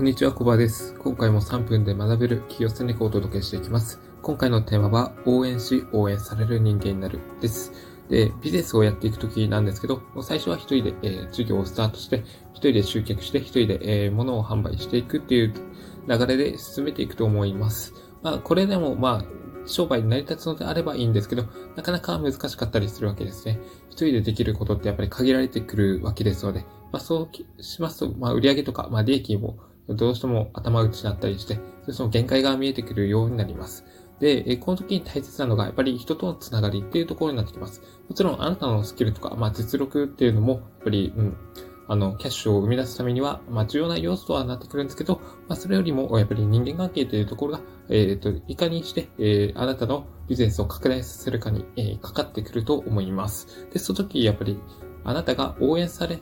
こんにちは、コバです。今回も3分で学べる企業戦略をお届けしていきます。今回のテーマは、応援し、応援される人間になるです。で、ビジネスをやっていくときなんですけど、最初は一人で、えー、授業をスタートして、一人で集客して、一人で、えー、物を販売していくっていう流れで進めていくと思います。まあ、これでも、まあ、商売に成り立つのであればいいんですけど、なかなか難しかったりするわけですね。一人でできることってやっぱり限られてくるわけですので、まあそうしますと、まあ売上とか、まあ利益もどうしても頭打ちだったりして、その限界が見えてくるようになります。で、この時に大切なのが、やっぱり人とのつながりっていうところになってきます。もちろん、あなたのスキルとか、まあ、実力っていうのも、やっぱり、うん、あの、キャッシュを生み出すためには、まあ、重要な要素とはなってくるんですけど、まあ、それよりも、やっぱり人間関係というところが、えっ、ー、と、いかにして、えー、あなたのビジネスを拡大させるかに、えー、かかってくると思います。で、その時、やっぱり、あなたが応援され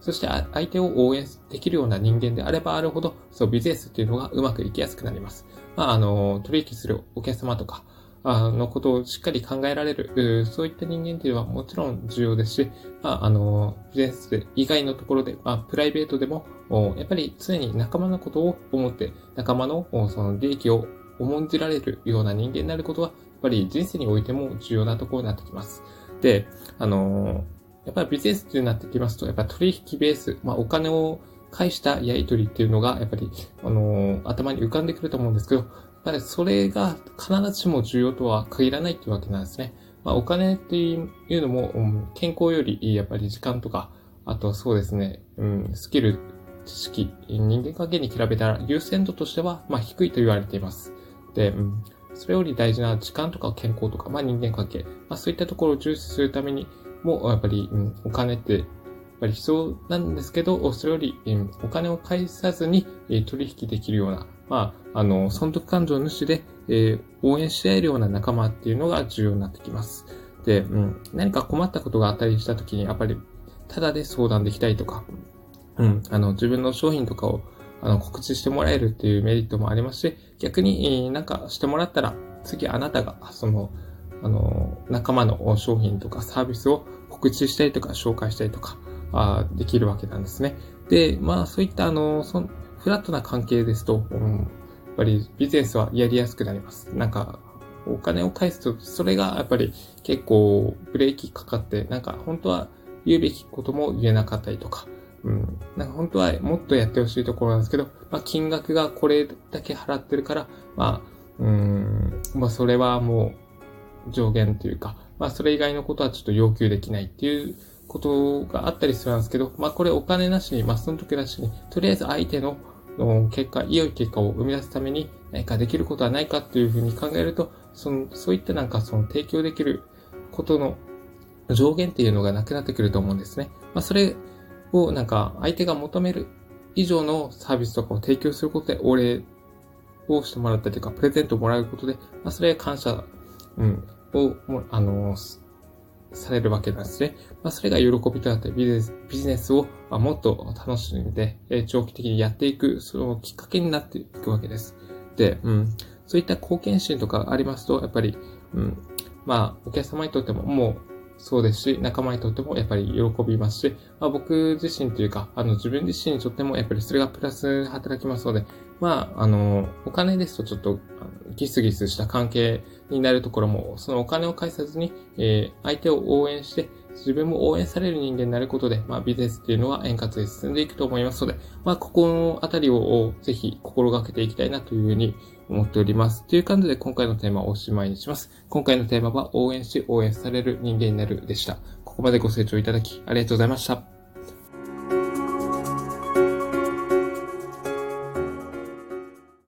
そして相手を応援できるような人間であればあるほど、そう、ビジネスっていうのがうまくいきやすくなります。まあ、あの、取引するお客様とか、あのことをしっかり考えられる、そういった人間っていうのはもちろん重要ですし、まあ、あの、ビジネス以外のところで、まあ、プライベートでも、やっぱり常に仲間のことを思って、仲間のその利益を重んじられるような人間になることは、やっぱり人生においても重要なところになってきます。で、あの、やっぱりビジネスってなってきますと、やっぱ取引ベース、まあお金を返したやり取りっていうのが、やっぱり、あのー、頭に浮かんでくると思うんですけど、やっぱりそれが必ずしも重要とは限らないっていうわけなんですね。まあお金っていうのも、うん、健康よりやっぱり時間とか、あとそうですね、うん、スキル、知識、人間関係に比べたら優先度としては、まあ低いと言われています。で、うん、それより大事な時間とか健康とか、まあ人間関係、まあそういったところを重視するために、も、やっぱり、うん、お金って、やっぱり必要なんですけど、それより、うん、お金を返さずに、え取引できるような、まあ、あの、損得感情主で、えー、応援し合えるような仲間っていうのが重要になってきます。で、うん、何か困ったことがあったりした時に、やっぱり、ただで相談できたりとか、うん、あの、自分の商品とかを、あの、告知してもらえるっていうメリットもありますし、逆に、えなんかしてもらったら、次あなたが、その、あの、仲間の商品とかサービスを告知したりとか紹介したりとか、あできるわけなんですね。で、まあそういったあの、そフラットな関係ですと、うん、やっぱりビジネスはやりやすくなります。なんか、お金を返すと、それがやっぱり結構ブレーキかかって、なんか本当は言うべきことも言えなかったりとか、うん。なんか本当はもっとやってほしいところなんですけど、まあ金額がこれだけ払ってるから、まあ、うん、まあそれはもう上限というか、まあそれ以外のことはちょっと要求できないっていうことがあったりするんですけど、まあこれお金なしに、まあその時なしに、とりあえず相手の結果、良い結果を生み出すために何かできることはないかっていうふうに考えると、その、そういったなんかその提供できることの上限っていうのがなくなってくると思うんですね。まあそれをなんか相手が求める以上のサービスとかを提供することで、お礼をしてもらったりとか、プレゼントをもらうことで、まあそれは感謝、うん、を、あの、されるわけなんですね。まあ、それが喜びとなってビジネスビジネスをもっと楽しんで、え長期的にやっていく、そのきっかけになっていくわけです。で、うん、そういった貢献心とかありますと、やっぱり、うん、まあ、お客様にとってももうそうですし、仲間にとってもやっぱり喜びますし、まあ、僕自身というか、あの自分自身にとってもやっぱりそれがプラス働きますので、まあ、あの、お金ですとちょっとギスギスした関係になるところも、そのお金を返さずに、えー、相手を応援して、自分も応援される人間になることで、まあ、ビジネスっていうのは円滑に進んでいくと思いますので、まあ、ここのあたりをぜひ心がけていきたいなというふうに思っております。という感じで今回のテーマをおしまいにします。今回のテーマは応援し応援される人間になるでした。ここまでご清聴いただきありがとうございました。